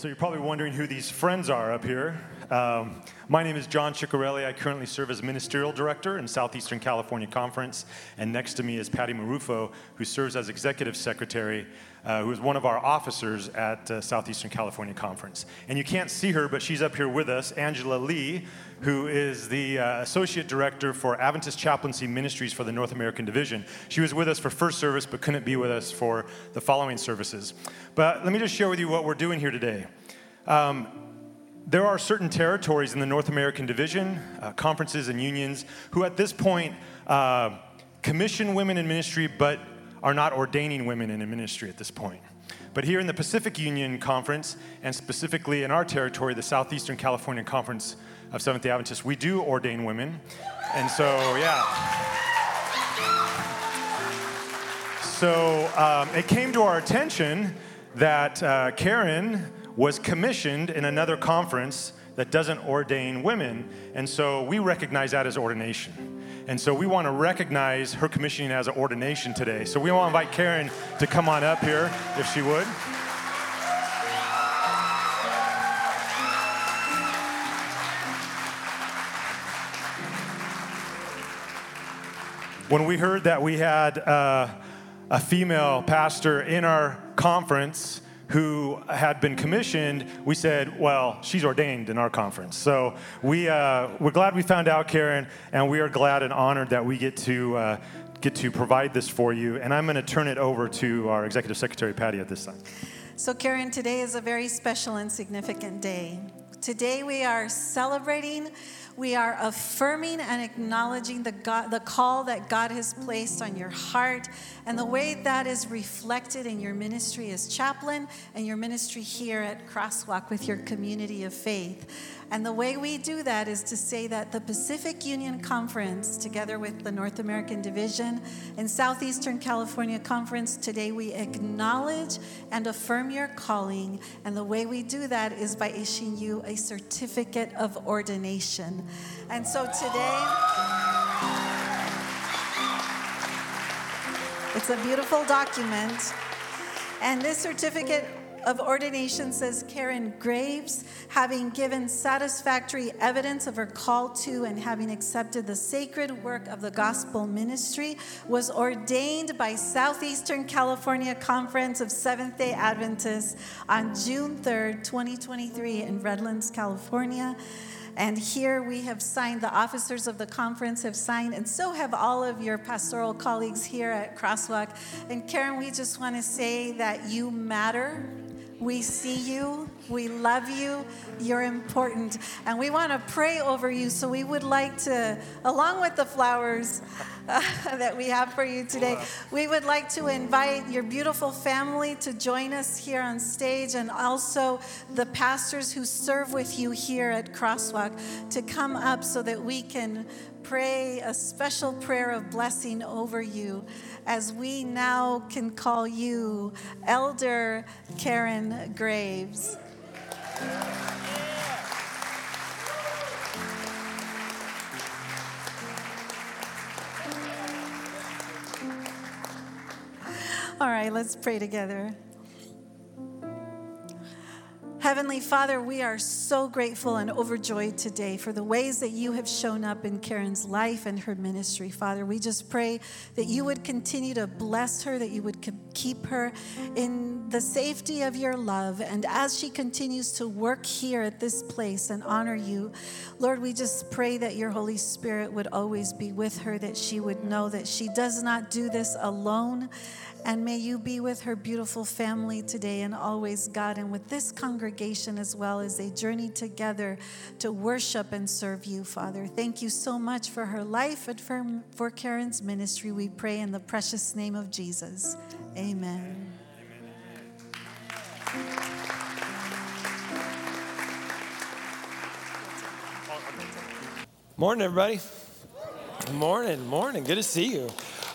So you're probably wondering who these friends are up here. Um, my name is John Ciccarelli. I currently serve as Ministerial Director in Southeastern California Conference. And next to me is Patty Marufo, who serves as Executive Secretary, uh, who is one of our officers at uh, Southeastern California Conference. And you can't see her, but she's up here with us, Angela Lee, who is the uh, Associate Director for Adventist Chaplaincy Ministries for the North American Division. She was with us for first service, but couldn't be with us for the following services. But let me just share with you what we're doing here today. Um, there are certain territories in the North American Division, uh, conferences and unions, who at this point uh, commission women in ministry, but are not ordaining women in ministry at this point. But here in the Pacific Union Conference, and specifically in our territory, the Southeastern California Conference of Seventh day Adventists, we do ordain women. And so, yeah. So um, it came to our attention that uh, Karen was commissioned in another conference that doesn't ordain women. And so we recognize that as ordination. And so we want to recognize her commissioning as an ordination today. So we want to invite Karen to come on up here, if she would. When we heard that we had uh, a female pastor in our conference, who had been commissioned, we said, well, she's ordained in our conference. So we, uh, we're glad we found out, Karen, and we are glad and honored that we get to, uh, get to provide this for you. And I'm going to turn it over to our Executive Secretary, Patty, at this time. So, Karen, today is a very special and significant day. Today we are celebrating we are affirming and acknowledging the, God, the call that God has placed on your heart and the way that is reflected in your ministry as chaplain and your ministry here at Crosswalk with your community of faith. And the way we do that is to say that the Pacific Union Conference, together with the North American Division and Southeastern California Conference, today we acknowledge and affirm your calling. And the way we do that is by issuing you a certificate of ordination. And so today, it's a beautiful document. And this certificate of ordination says Karen Graves, having given satisfactory evidence of her call to and having accepted the sacred work of the gospel ministry, was ordained by Southeastern California Conference of Seventh day Adventists on June 3rd, 2023, in Redlands, California. And here we have signed, the officers of the conference have signed, and so have all of your pastoral colleagues here at Crosswalk. And Karen, we just want to say that you matter. We see you. We love you. You're important. And we want to pray over you. So we would like to, along with the flowers uh, that we have for you today, we would like to invite your beautiful family to join us here on stage and also the pastors who serve with you here at Crosswalk to come up so that we can pray a special prayer of blessing over you as we now can call you Elder Karen Graves. All right, let's pray together. Heavenly Father, we are so grateful and overjoyed today for the ways that you have shown up in Karen's life and her ministry. Father, we just pray that you would continue to bless her, that you would keep her in the safety of your love. And as she continues to work here at this place and honor you, Lord, we just pray that your Holy Spirit would always be with her, that she would know that she does not do this alone and may you be with her beautiful family today and always, God, and with this congregation as well as they journey together to worship and serve you, Father. Thank you so much for her life and for, for Karen's ministry. We pray in the precious name of Jesus. Amen. Morning, everybody. Morning, morning. Good to see you.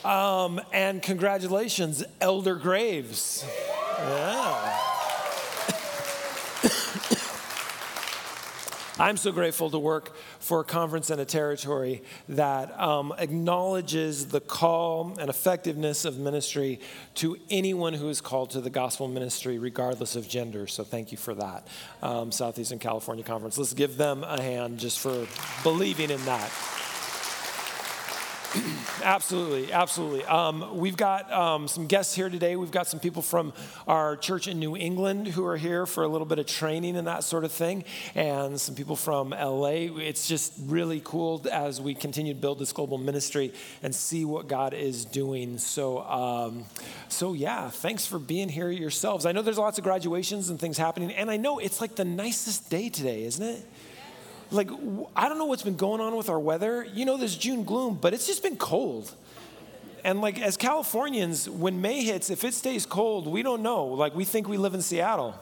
Um, and congratulations, Elder Graves. Yeah. I'm so grateful to work for a conference and a territory that um, acknowledges the call and effectiveness of ministry to anyone who is called to the gospel ministry, regardless of gender. So thank you for that, um, Southeastern California Conference. Let's give them a hand just for believing in that. Absolutely, absolutely. Um, we've got um, some guests here today. We've got some people from our church in New England who are here for a little bit of training and that sort of thing, and some people from LA. It's just really cool as we continue to build this global ministry and see what God is doing. So, um, so yeah, thanks for being here yourselves. I know there's lots of graduations and things happening, and I know it's like the nicest day today, isn't it? Like, I don't know what's been going on with our weather. You know, there's June gloom, but it's just been cold. And like, as Californians, when May hits, if it stays cold, we don't know. Like, we think we live in Seattle.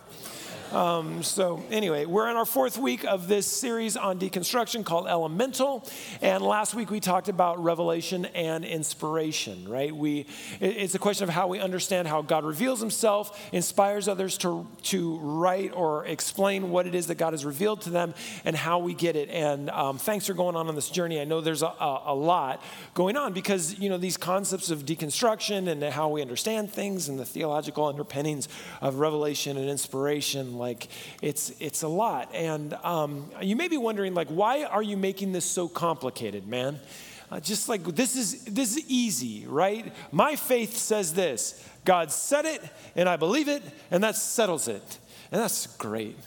Um, so, anyway, we're in our fourth week of this series on deconstruction called Elemental. And last week we talked about revelation and inspiration, right? We, it's a question of how we understand how God reveals himself, inspires others to, to write or explain what it is that God has revealed to them, and how we get it. And um, thanks for going on on this journey. I know there's a, a, a lot going on because, you know, these concepts of deconstruction and how we understand things and the theological underpinnings of revelation and inspiration like it's it's a lot. And um, you may be wondering, like, why are you making this so complicated, man? Uh, just like this is this is easy, right? My faith says this: God said it, and I believe it, and that settles it, and that's great.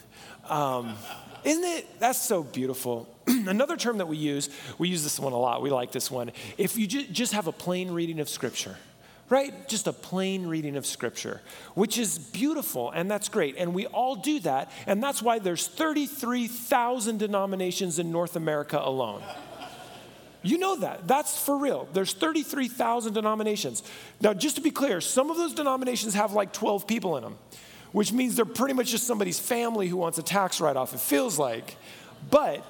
Um, isn't it? That's so beautiful. Another term that we use, we use this one a lot. We like this one. If you ju- just have a plain reading of Scripture, right? Just a plain reading of scripture, which is beautiful and that's great. And we all do that. And that's why there's 33,000 denominations in North America alone. You know that. That's for real. There's 33,000 denominations. Now, just to be clear, some of those denominations have like 12 people in them, which means they're pretty much just somebody's family who wants a tax write off, it feels like. But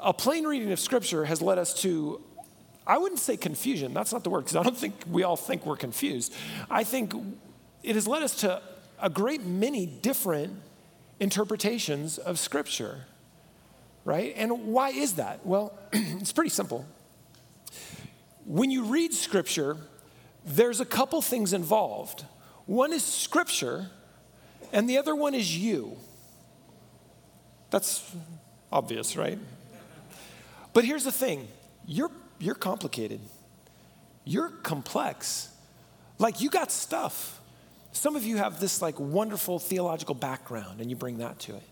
a plain reading of scripture has led us to I wouldn't say confusion, that's not the word, because I don't think we all think we're confused. I think it has led us to a great many different interpretations of Scripture, right? And why is that? Well, it's pretty simple. When you read Scripture, there's a couple things involved. One is Scripture, and the other one is you. That's obvious, right? But here's the thing you're you're complicated. You're complex. Like you got stuff. Some of you have this like wonderful theological background and you bring that to it,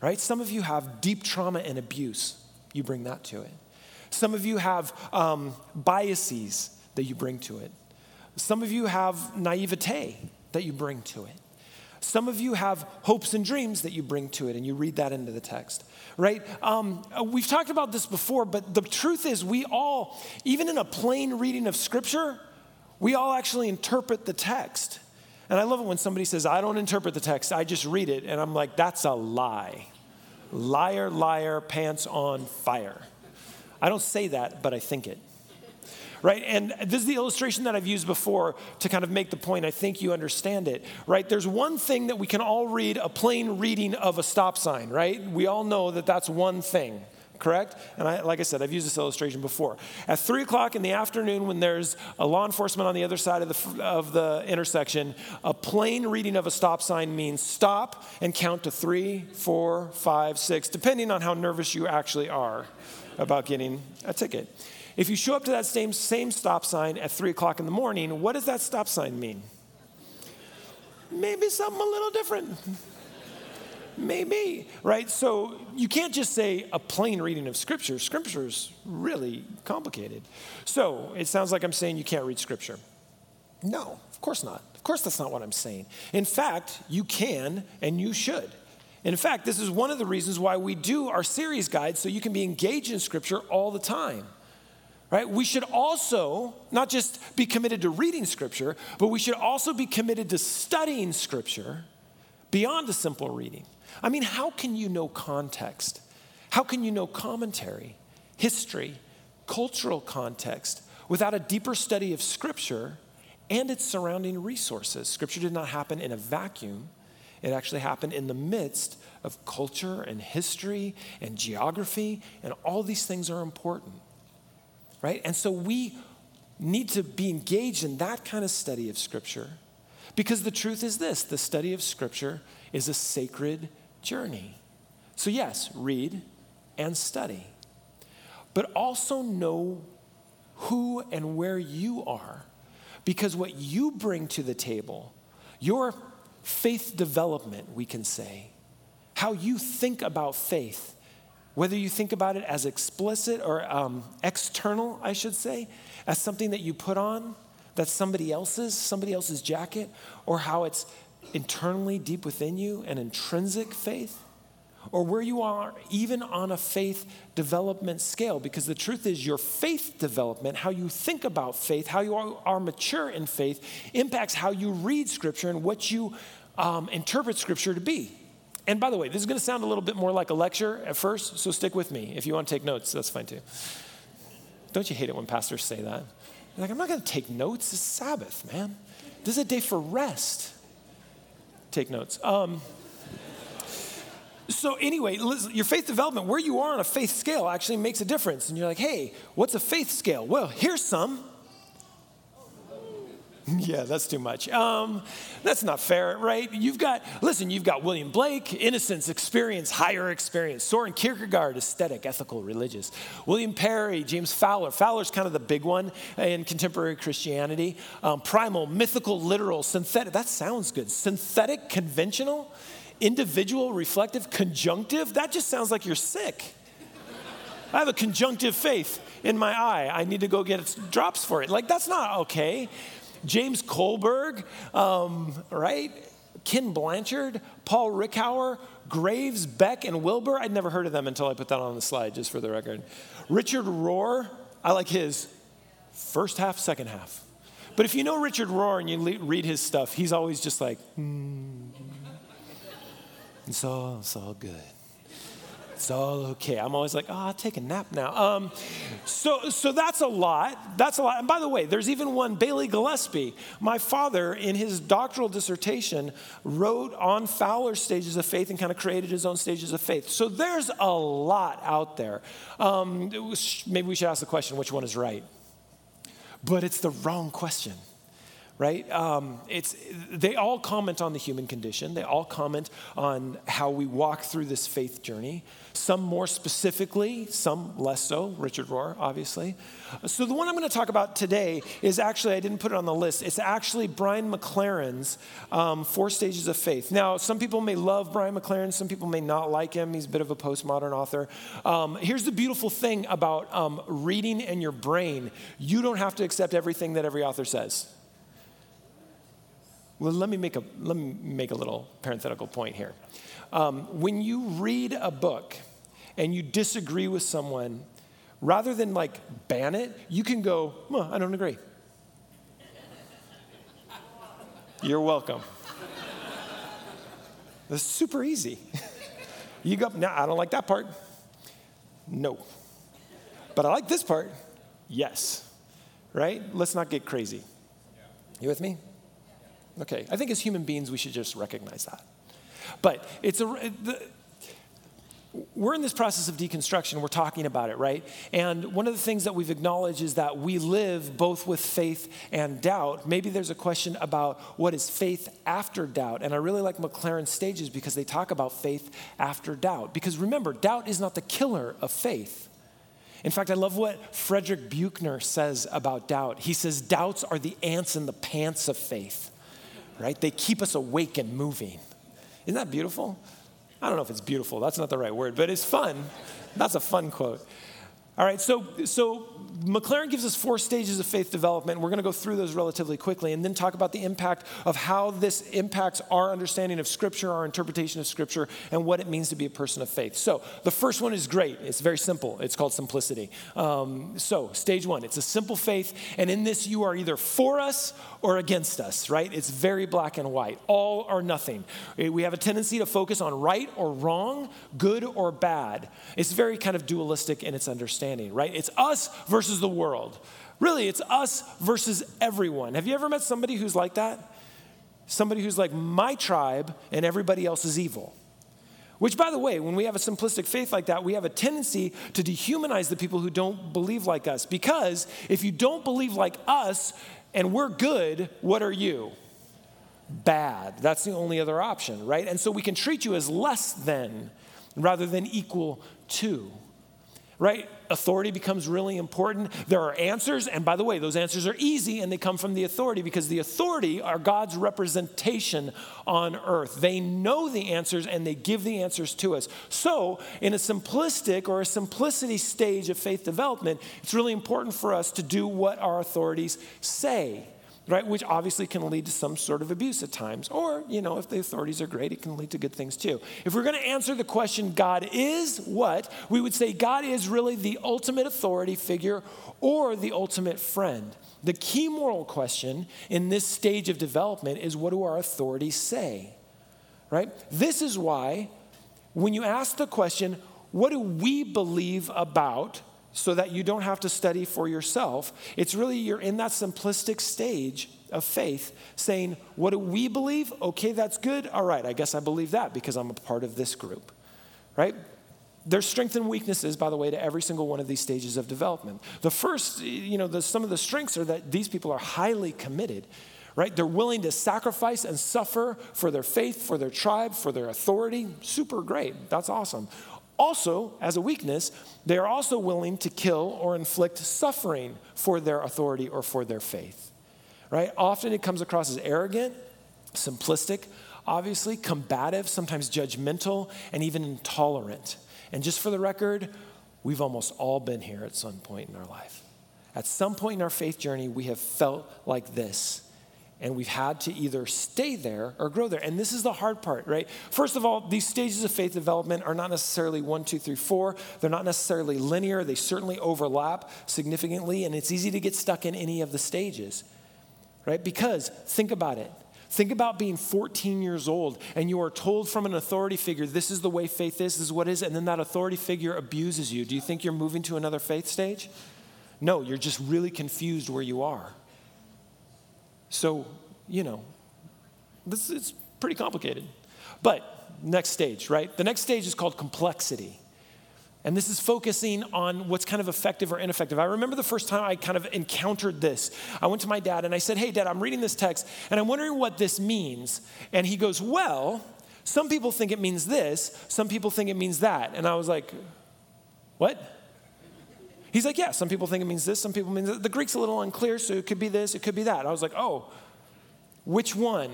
right? Some of you have deep trauma and abuse. You bring that to it. Some of you have um, biases that you bring to it. Some of you have naivete that you bring to it. Some of you have hopes and dreams that you bring to it, and you read that into the text, right? Um, we've talked about this before, but the truth is, we all, even in a plain reading of Scripture, we all actually interpret the text. And I love it when somebody says, I don't interpret the text, I just read it. And I'm like, that's a lie. Liar, liar, pants on fire. I don't say that, but I think it right? And this is the illustration that I've used before to kind of make the point. I think you understand it, right? There's one thing that we can all read a plain reading of a stop sign, right? We all know that that's one thing correct? And I, like I said, I've used this illustration before. At three o'clock in the afternoon, when there's a law enforcement on the other side of the, of the intersection, a plain reading of a stop sign means stop and count to three, four, five, six, depending on how nervous you actually are about getting a ticket. If you show up to that same, same stop sign at 3 o'clock in the morning, what does that stop sign mean? Maybe something a little different. Maybe, right? So you can't just say a plain reading of Scripture. Scripture is really complicated. So it sounds like I'm saying you can't read Scripture. No, of course not. Of course, that's not what I'm saying. In fact, you can and you should. In fact, this is one of the reasons why we do our series guide so you can be engaged in Scripture all the time right? We should also not just be committed to reading Scripture, but we should also be committed to studying Scripture beyond a simple reading. I mean, how can you know context? How can you know commentary, history, cultural context without a deeper study of Scripture and its surrounding resources? Scripture did not happen in a vacuum. It actually happened in the midst of culture and history and geography, and all these things are important, right? And so we need to be engaged in that kind of study of Scripture because the truth is this the study of Scripture is a sacred journey. So, yes, read and study, but also know who and where you are because what you bring to the table, your faith development, we can say, how you think about faith, whether you think about it as explicit or um, external, I should say, as something that you put on that's somebody else's, somebody else's jacket, or how it's internally deep within you, an intrinsic faith, or where you are even on a faith development scale. Because the truth is, your faith development, how you think about faith, how you are, mature in faith, impacts how you read Scripture and what you um, interpret Scripture to be. And by the way, this is going to sound a little bit more like a lecture at first, so stick with me. If you want to take notes, that's fine too. Don't you hate it when pastors say that? You're like, I'm not going to take notes. It's Sabbath, man. This is a day for rest. Take notes. Um, so anyway, your faith development, where you are on a faith scale, actually makes a difference. And you're like, hey, what's a faith scale? Well, here's some. Yeah, that's too much. Um, that's not fair, right? You've got, listen, you've got William Blake, innocence, experience, higher experience. Soren Kierkegaard, aesthetic, ethical, religious. William Perry, James Fowler. Fowler's kind of the big one in contemporary Christianity. Um, primal, mythical, literal, synthetic. That sounds good. Synthetic, conventional, individual, reflective, conjunctive. That just sounds like you're sick. I have a conjunctive faith in my eye. I need to go get drops for it. Like, that's not okay. James Kohlberg, um, right? Ken Blanchard, Paul Ricoeur, Graves, Beck, and Wilber. I'd never heard of them until I put that on the slide, just for the record. Richard Rohr, I like his first half, second half. But if you know Richard Rohr and you read his stuff, he's always just like, hmm. It's all, it's all good. It's all okay. I'm always like, oh, I'll take a nap now. Um, so, so that's a lot. That's a lot. And by the way, there's even one, Bailey Gillespie. My father, in his doctoral dissertation, wrote on Fowler's stages of faith and kind of created his own stages of faith. So there's a lot out there. Um, was, maybe we should ask the question which one is right? But it's the wrong question right? Um, it's, they all comment on the human condition. They all comment on how we walk through this faith journey. Some more specifically, some less so. Richard Rohr, obviously. So the one I'm going to talk about today is actually, I didn't put it on the list. It's actually Brian McLaren's um, Four Stages of Faith. Now, some people may love Brian McLaren. Some people may not like him. He's a bit of a postmodern author. Um, here's the beautiful thing about um, reading and your brain. You don't have to accept everything that every author says. Well, let me make a, let me make a little parenthetical point here. Um, when you read a book and you disagree with someone, rather than like ban it, you can go, well, I don't agree. You're welcome. That's super easy. You go, no, I don't like that part. No. But I like this part. Yes. Right? Let's not get crazy. You with me? Okay, I think as human beings, we should just recognize that. But it's a, the, we're in this process of deconstruction. We're talking about it, right? And one of the things that we've acknowledged is that we live both with faith and doubt. Maybe there's a question about what is faith after doubt. And I really like McLaren's stages because they talk about faith after doubt. Because remember, doubt is not the killer of faith. In fact, I love what Frederick Buechner says about doubt. He says, Doubts are the ants in the pants of faith right? They keep us awake and moving. Isn't that beautiful? I don't know if it's beautiful, that's not the right word, but it's fun. That's a fun quote. All right, so, so McLaren gives us four stages of faith development. We're going to go through those relatively quickly and then talk about the impact of how this impacts our understanding of Scripture, our interpretation of Scripture, and what it means to be a person of faith. So, the first one is great. It's very simple. It's called simplicity. Um, so, stage one, it's a simple faith, and in this, you are either for us or against us, right? It's very black and white, all or nothing. We have a tendency to focus on right or wrong, good or bad. It's very kind of dualistic in its understanding, right? It's us versus the world. Really, it's us versus everyone. Have you ever met somebody who's like that? somebody who's like my tribe and everybody else is evil. Which, by the way, when we have a simplistic faith like that, we have a tendency to dehumanize the people who don't believe like us. Because if you don't believe like us and we're good, what are you? Bad. That's the only other option, right? And so we can treat you as less than rather than equal to right? Authority becomes really important. There are answers, and by the way, those answers are easy and they come from the authority because the authority are God's representation on earth. They know the answers and they give the answers to us. So, in a simplistic or a simplicity stage of faith development, it's really important for us to do what our authorities say right? Which obviously can lead to some sort of abuse at times. Or, you know, if the authorities are great, it can lead to good things too. If we're going to answer the question, God is what, we would say God is really the ultimate authority figure or the ultimate friend. The key moral question in this stage of development is what do our authorities say? Right? This is why when you ask the question, what do we believe about so that you don't have to study for yourself. It's really you're in that simplistic stage of faith saying, What do we believe? Okay, that's good. All right, I guess I believe that because I'm a part of this group, right? There's strengths and weaknesses, by the way, to every single one of these stages of development. The first, you know, the, some of the strengths are that these people are highly committed right? They're willing to sacrifice and suffer for their faith, for their tribe, for their authority. Super great. That's awesome. Also, as a weakness, they are also willing to kill or inflict suffering for their authority or for their faith. Right? Often it comes across as arrogant, simplistic, obviously, combative, sometimes judgmental, and even intolerant. And just for the record, we've almost all been here at some point in our life. At some point in our faith journey, we have felt like this and we've had to either stay there or grow there. And this is the hard part, right? First of all, these stages of faith development are not necessarily one, two, three, four. They're not necessarily linear. They certainly overlap significantly, and it's easy to get stuck in any of the stages, right? Because think about it. Think about being 14 years old and you are told from an authority figure, this is the way faith is, this is what is, and then that authority figure abuses you. Do you think you're moving to another faith stage? No, you're just really confused where you are. So, you know, this is pretty complicated. But next stage, right? The next stage is called complexity. And this is focusing on what's kind of effective or ineffective. I remember the first time I kind of encountered this. I went to my dad and I said, Hey, dad, I'm reading this text and I'm wondering what this means. And he goes, Well, some people think it means this, some people think it means that. And I was like, What? He's like, yeah, some people think it means this, some people mean that. The Greek's a little unclear, so it could be this, it could be that. I was like, oh, which one?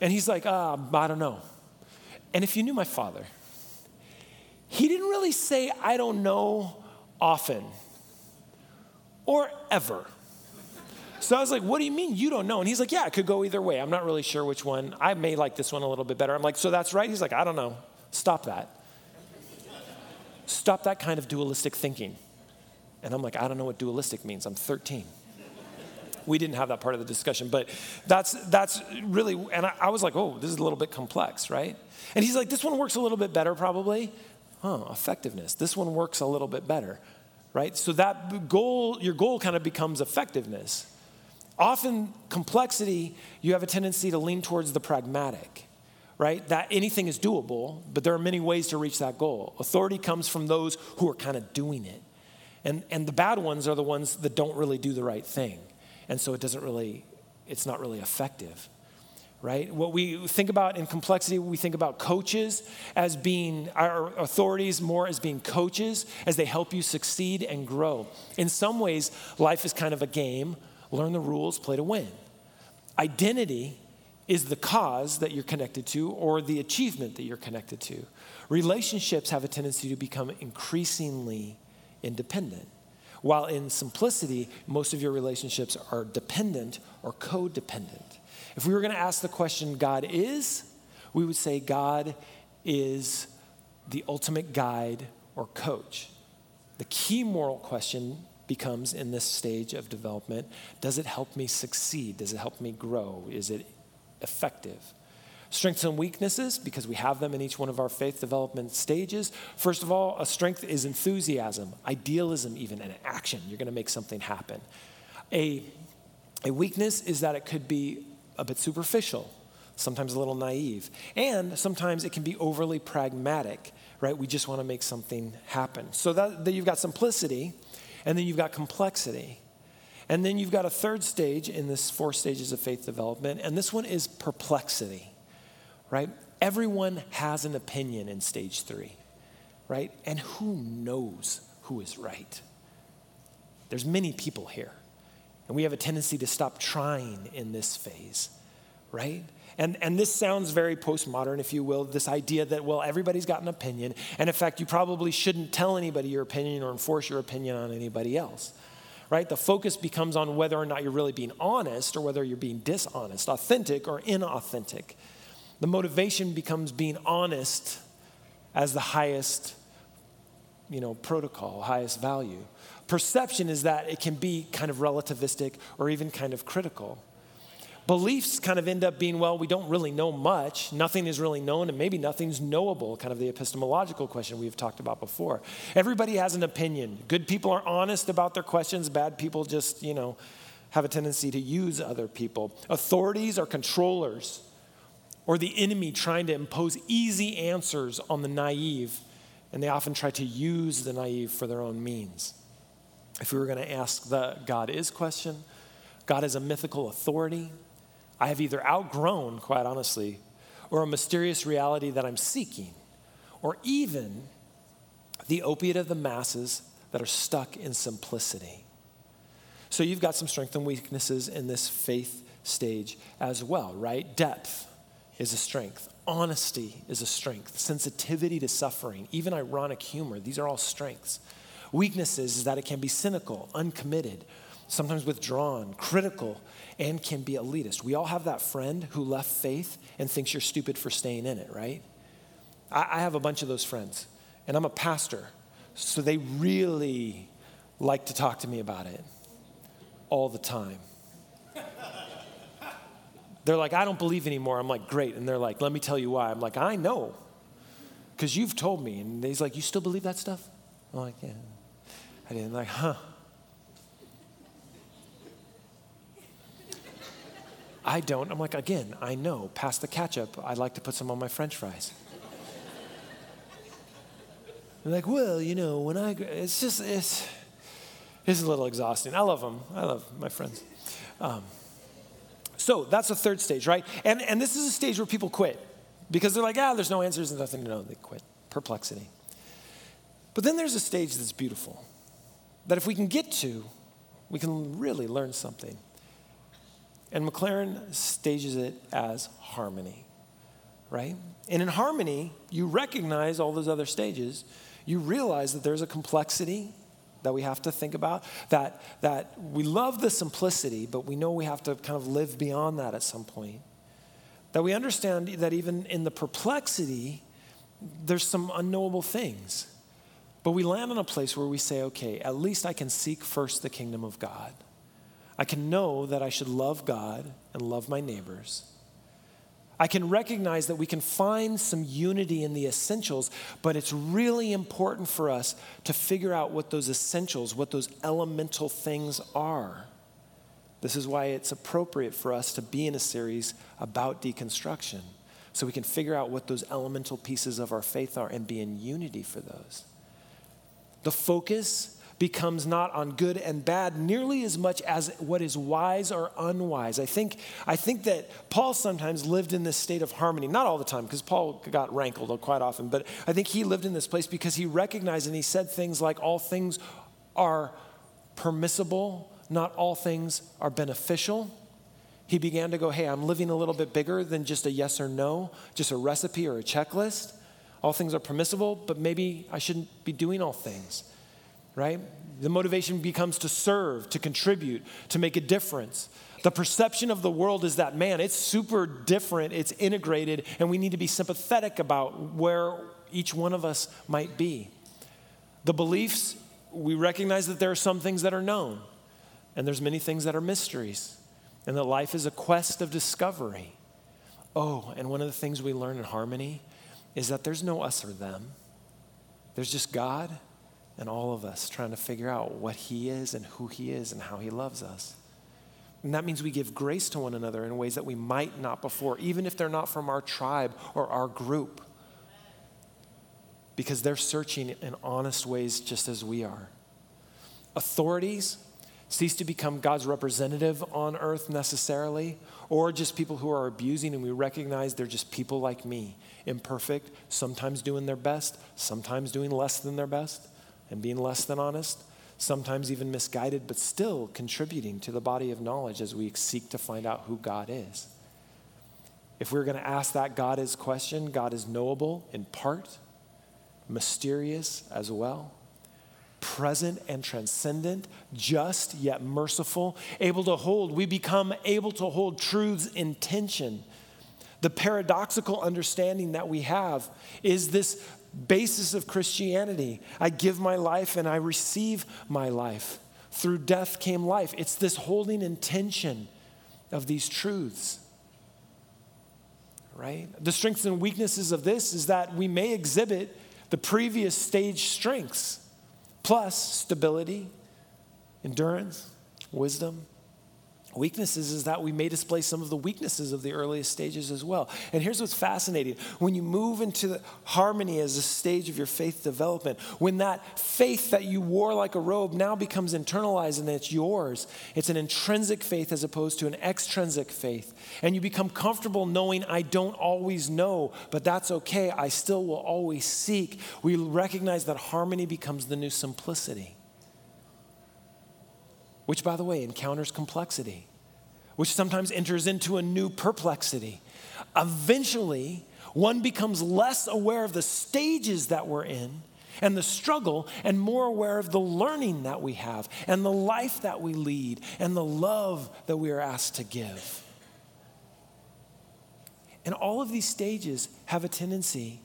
And he's like, uh, I don't know. And if you knew my father, he didn't really say, I don't know often or ever. So I was like, What do you mean you don't know? And he's like, Yeah, it could go either way. I'm not really sure which one. I may like this one a little bit better. I'm like, So that's right? He's like, I don't know. Stop that. Stop that kind of dualistic thinking. And I'm like, I don't know what dualistic means. I'm 13. We didn't have that part of the discussion, but that's that's really, and I, I was like, oh, this is a little bit complex, right? And he's like, this one works a little bit better, probably. Huh, effectiveness. This one works a little bit better, right? So that goal, your goal kind of becomes effectiveness. Often, complexity, you have a tendency to lean towards the pragmatic right? That anything is doable, but there are many ways to reach that goal. Authority comes from those who are kind of doing it. And, and the bad ones are the ones that don't really do the right thing. And so it doesn't really, it's not really effective, right? What we think about in complexity, we think about coaches as being, our authorities more as being coaches as they help you succeed and grow. In some ways, life is kind of a game learn the rules, play to win. Identity is the cause that you're connected to or the achievement that you're connected to. Relationships have a tendency to become increasingly independent. While in simplicity, most of your relationships are dependent or codependent. If we were going to ask the question, God is, we would say God is the ultimate guide or coach. The key moral question becomes in this stage of development does it help me succeed? Does it help me grow? Is it effective. Strengths and weaknesses, because we have them in each one of our faith development stages. First of all, a strength is enthusiasm, idealism, even, and action. You're going to make something happen. A, a weakness is that it could be a bit superficial, sometimes a little naive, and sometimes it can be overly pragmatic, right? We just want to make something happen. So that, that you've got simplicity, and then you've got complexity. And then you've got a third stage in this four stages of faith development, and this one is perplexity, right? Everyone has an opinion in stage three, right? And who knows who is right? There's many people here, and we have a tendency to stop trying in this phase, right? And, and this sounds very postmodern, if you will, this idea that, well, everybody's got an opinion. And in fact, you probably shouldn't tell anybody your opinion or enforce your opinion on anybody else right? The focus becomes on whether or not you're really being honest or whether you're being dishonest, authentic or inauthentic. The motivation becomes being honest as the highest, you know, protocol, highest value. Perception is that it can be kind of relativistic or even kind of critical beliefs kind of end up being well, we don't really know much. Nothing is really known, and maybe nothing's knowable, kind of the epistemological question we've talked about before. Everybody has an opinion. Good people are honest about their questions, bad people just, you know, have a tendency to use other people. Authorities are controllers or the enemy trying to impose easy answers on the naive, and they often try to use the naive for their own means. If we were going to ask the God is question, God is a mythical authority. I have either outgrown, quite honestly, or a mysterious reality that I'm seeking, or even the opiate of the masses that are stuck in simplicity. So you've got some strengths and weaknesses in this faith stage as well, right? Depth is a strength, honesty is a strength, sensitivity to suffering, even ironic humor, these are all strengths. Weaknesses is that it can be cynical, uncommitted, sometimes withdrawn, critical, and can be elitist. We all have that friend who left faith and thinks you're stupid for staying in it, right? I, I have a bunch of those friends, and I'm a pastor, so they really like to talk to me about it all the time. They're like, I don't believe anymore. I'm like, great. And they're like, let me tell you why. I'm like, I know, because you've told me. And he's like, you still believe that stuff? I'm like, yeah. I didn't. like, huh. I don't. I'm like, again, I know. Pass the ketchup. I'd like to put some on my french fries. They're like, well, you know, when I, it's just, it's, it's a little exhausting. I love them. I love my friends. Um, so that's the third stage, right? And, and this is a stage where people quit because they're like, ah, there's no answers and nothing to know. They quit. Perplexity. But then there's a stage that's beautiful that if we can get to, we can really learn something. And McLaren stages it as harmony, right? And in harmony, you recognize all those other stages. You realize that there's a complexity that we have to think about, that, that we love the simplicity, but we know we have to kind of live beyond that at some point. That we understand that even in the perplexity, there's some unknowable things. But we land in a place where we say, okay, at least I can seek first the kingdom of God. I can know that I should love God and love my neighbors. I can recognize that we can find some unity in the essentials, but it's really important for us to figure out what those essentials, what those elemental things are. This is why it's appropriate for us to be in a series about deconstruction, so we can figure out what those elemental pieces of our faith are and be in unity for those. The focus becomes not on good and bad nearly as much as what is wise or unwise. I think, I think that Paul sometimes lived in this state of harmony, not all the time, because Paul got rankled quite often, but I think he lived in this place because he recognized and he said things like, All things are permissible, not all things are beneficial. He began to go, Hey, I'm living a little bit bigger than just a yes or no, just a recipe or a checklist. All things are permissible, but maybe I shouldn't be doing all things right? The motivation becomes to serve, to contribute, to make a difference. The perception of the world is that, man, it's super different, it's integrated, and we need to be sympathetic about where each one of us might be. The beliefs, we recognize that there are some things that are known, and there's many things that are mysteries, and that life is a quest of discovery. Oh, and one of the things we learn in harmony is that there's no us or them. There's just God and all of us trying to figure out what He is and who He is and how He loves us. And that means we give grace to one another in ways that we might not before, even if they're not from our tribe or our group, because they're searching in honest ways just as we are. Authorities cease to become God's representative on earth necessarily, or just people who are abusing, and we recognize they're just people like me, imperfect, sometimes doing their best, sometimes doing less than their best, and being less than honest sometimes even misguided, but still contributing to the body of knowledge as we seek to find out who God is. If we're going to ask that God is question, God is knowable in part, mysterious as well, present and transcendent, just yet merciful, able to hold. We become able to hold truths in tension. The paradoxical understanding that we have is this basis of Christianity. I give my life and I receive my life. Through death came life. It's this holding intention of these truths. Right? The strengths and weaknesses of this is that we may exhibit the previous stage strengths, plus stability, endurance, wisdom, Weaknesses is that we may display some of the weaknesses of the earliest stages as well. And here's what's fascinating when you move into harmony as a stage of your faith development, when that faith that you wore like a robe now becomes internalized and it's yours, it's an intrinsic faith as opposed to an extrinsic faith. And you become comfortable knowing, I don't always know, but that's okay. I still will always seek. We recognize that harmony becomes the new simplicity which, by the way, encounters complexity, which sometimes enters into a new perplexity. Eventually, one becomes less aware of the stages that we're in and the struggle and more aware of the learning that we have and the life that we lead and the love that we are asked to give. And all of these stages have a tendency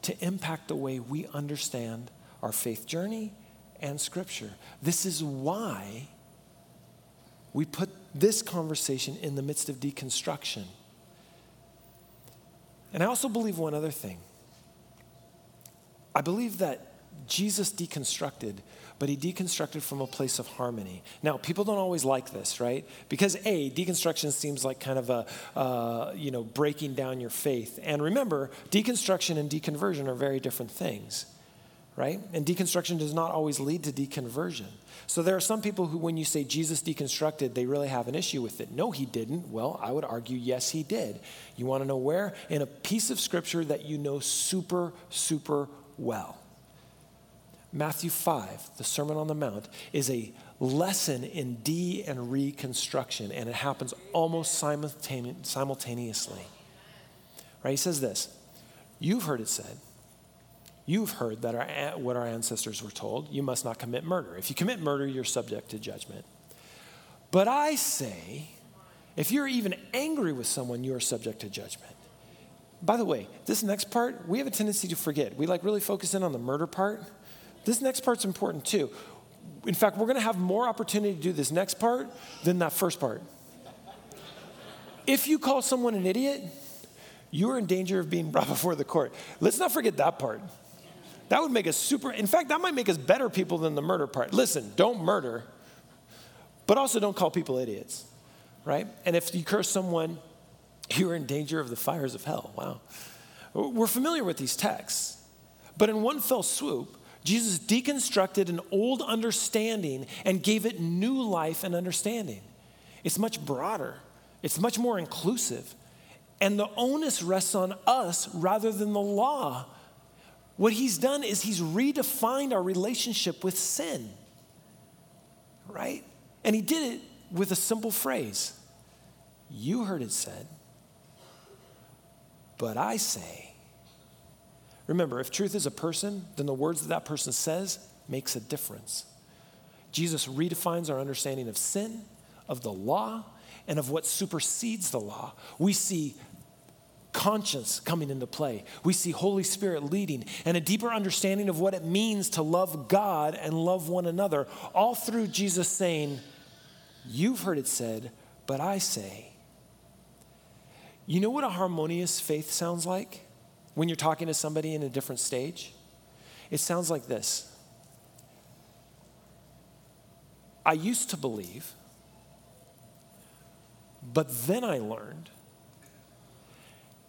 to impact the way we understand our faith journey and Scripture. This is why we put this conversation in the midst of deconstruction. And I also believe one other thing. I believe that Jesus deconstructed, but he deconstructed from a place of harmony. Now, people don't always like this, right? Because A, deconstruction seems like kind of a, uh, you know, breaking down your faith. And remember, deconstruction and deconversion are very different things, right? And deconstruction does not always lead to deconversion. So there are some people who, when you say Jesus deconstructed, they really have an issue with it. No, he didn't. Well, I would argue, yes, he did. You want to know where? In a piece of scripture that you know super, super well. Matthew 5, the Sermon on the Mount, is a lesson in de and reconstruction, and it happens almost simultaneously. Right? He says this You've heard it said, You've heard that our, what our ancestors were told you must not commit murder. If you commit murder, you're subject to judgment. But I say, if you're even angry with someone, you are subject to judgment. By the way, this next part, we have a tendency to forget. We like really focus in on the murder part. This next part's important too. In fact, we're to have more opportunity to do this next part than that first part. If you call someone an idiot, you are in danger of being brought before the court. Let's not forget that part. That would make us super, in fact, that might make us better people than the murder part. Listen, don't murder, but also don't call people idiots, right? And if you curse someone, you're in danger of the fires of hell. Wow. We're familiar with these texts, but in one fell swoop, Jesus deconstructed an old understanding and gave it new life and understanding. It's much broader, it's much more inclusive. And the onus rests on us rather than the law what he's done is he's redefined our relationship with sin, right? And he did it with a simple phrase You heard it said, but I say. Remember, if truth is a person, then the words that that person says makes a difference. Jesus redefines our understanding of sin, of the law, and of what supersedes the law. We see conscience coming into play. We see Holy Spirit leading and a deeper understanding of what it means to love God and love one another, all through Jesus saying, You've heard it said, but I say. You know what a harmonious faith sounds like when you're talking to somebody in a different stage? It sounds like this I used to believe but then I learned.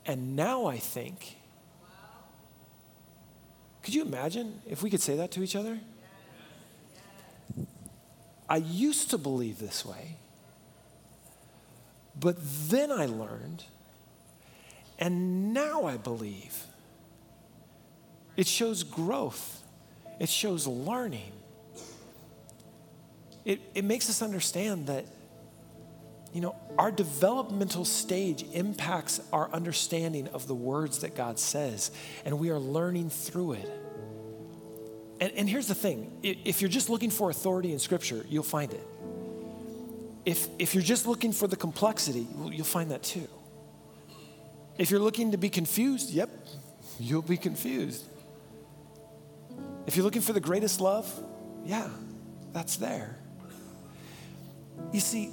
And now I think. Could you imagine if we could say that to each other? I used to believe this way, but then I learned, and now I believe. It shows growth, it shows learning. It, it makes us understand that, you know, our developmental stage impacts our understanding of the words that God says, and we are learning through it. And, and here's the thing if you're just looking for authority in Scripture, you'll find it. If, if you're just looking for the complexity, you'll find that too. If you're looking to be confused, yep, you'll be confused. If you're looking for the greatest love, yeah, that's there. You see,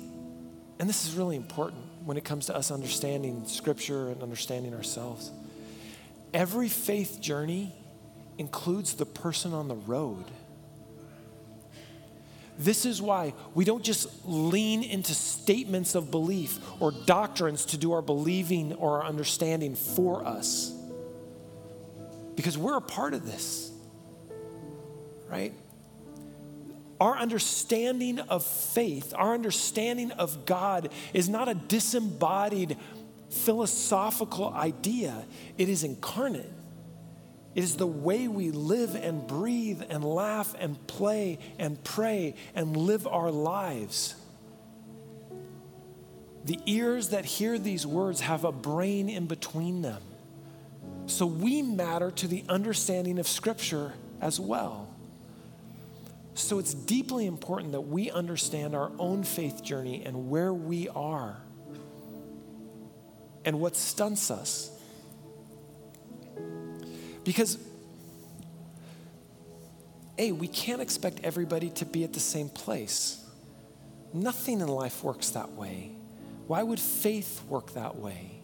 and this is really important when it comes to us understanding Scripture and understanding ourselves. Every faith journey includes the person on the road. This is why we don't just lean into statements of belief or doctrines to do our believing or our understanding for us. Because we're a part of this, right? Our understanding of faith, our understanding of God is not a disembodied philosophical idea, it is incarnate. It is the way we live and breathe and laugh and play and pray and live our lives. The ears that hear these words have a brain in between them. So we matter to the understanding of Scripture as well. So it's deeply important that we understand our own faith journey and where we are and what stunts us. Because, A, we can't expect everybody to be at the same place. Nothing in life works that way. Why would faith work that way?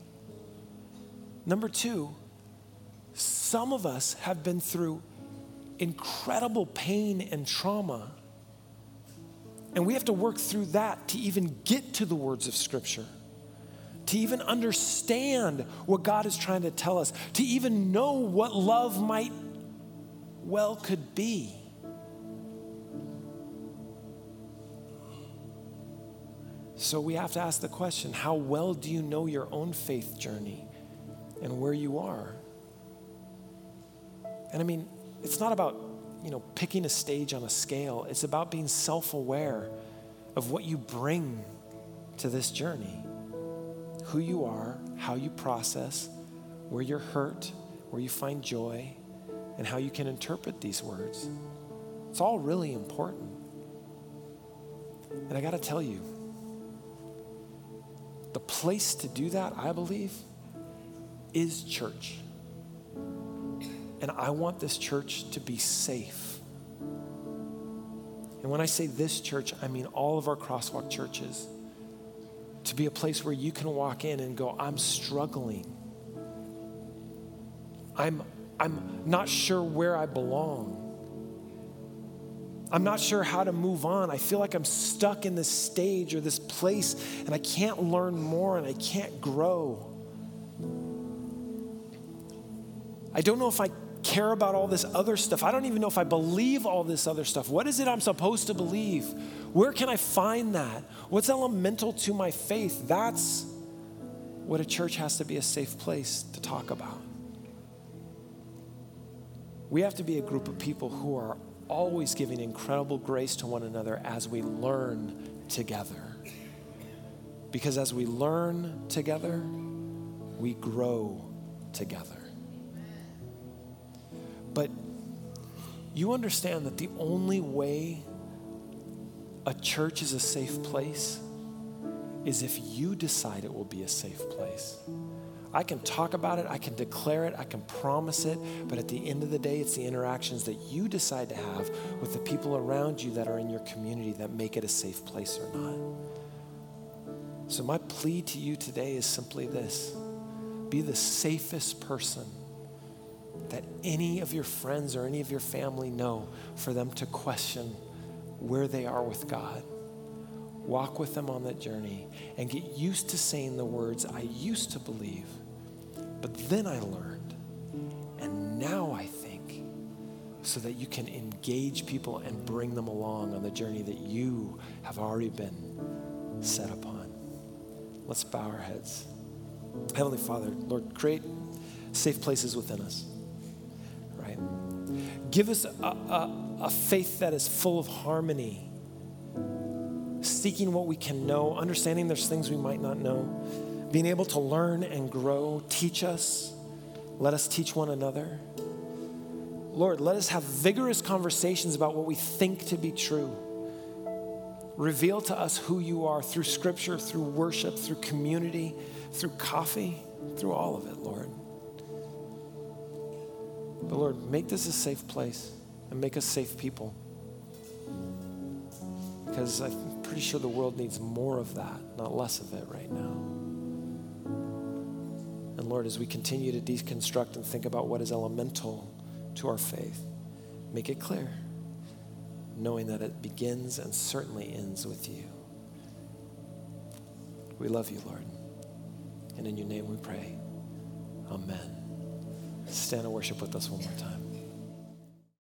Number two, some of us have been through incredible pain and trauma. And we have to work through that to even get to the words of Scripture, to even understand what God is trying to tell us, to even know what love might well could be. So we have to ask the question how well do you know your own faith journey and where you are? And I mean, it's not about, you know, picking a stage on a scale. It's about being self-aware of what you bring to this journey. Who you are, how you process, where you're hurt, where you find joy, and how you can interpret these words. It's all really important. And I got to tell you, the place to do that, I believe, is church. And I want this church to be safe. And when I say this church, I mean all of our crosswalk churches. To be a place where you can walk in and go, I'm struggling. I'm, I'm not sure where I belong. I'm not sure how to move on. I feel like I'm stuck in this stage or this place and I can't learn more and I can't grow. I don't know if I care about all this other stuff. I don't even know if I believe all this other stuff. What is it I'm supposed to believe? Where can I find that? What's elemental to my faith? That's what a church has to be a safe place to talk about. We have to be a group of people who are always giving incredible grace to one another as we learn together. Because as we learn together, we grow together. But you understand that the only way a church is a safe place is if you decide it will be a safe place. I can talk about it, I can declare it, I can promise it, but at the end of the day, it's the interactions that you decide to have with the people around you that are in your community that make it a safe place or not. So, my plea to you today is simply this be the safest person that any of your friends or any of your family know for them to question where they are with God, walk with them on that journey, and get used to saying the words I used to believe, but then I learned, and now I think, so that you can engage people and bring them along on the journey that you have already been set upon. Let's bow our heads. Heavenly Father, Lord, create safe places within us, right? Give us a, a, a faith that is full of harmony seeking what we can know, understanding there's things we might not know, being able to learn and grow, teach us, let us teach one another. Lord, let us have vigorous conversations about what we think to be true. Reveal to us who you are through scripture, through worship, through community, through coffee, through all of it, Lord. But Lord, make this a safe place and make us safe people. Because I'm pretty sure the world needs more of that, not less of it right now. And Lord, as we continue to deconstruct and think about what is elemental to our faith, make it clear, knowing that it begins and certainly ends with you. We love you, Lord. And in your name we pray. Amen. Stand and worship with us one more time.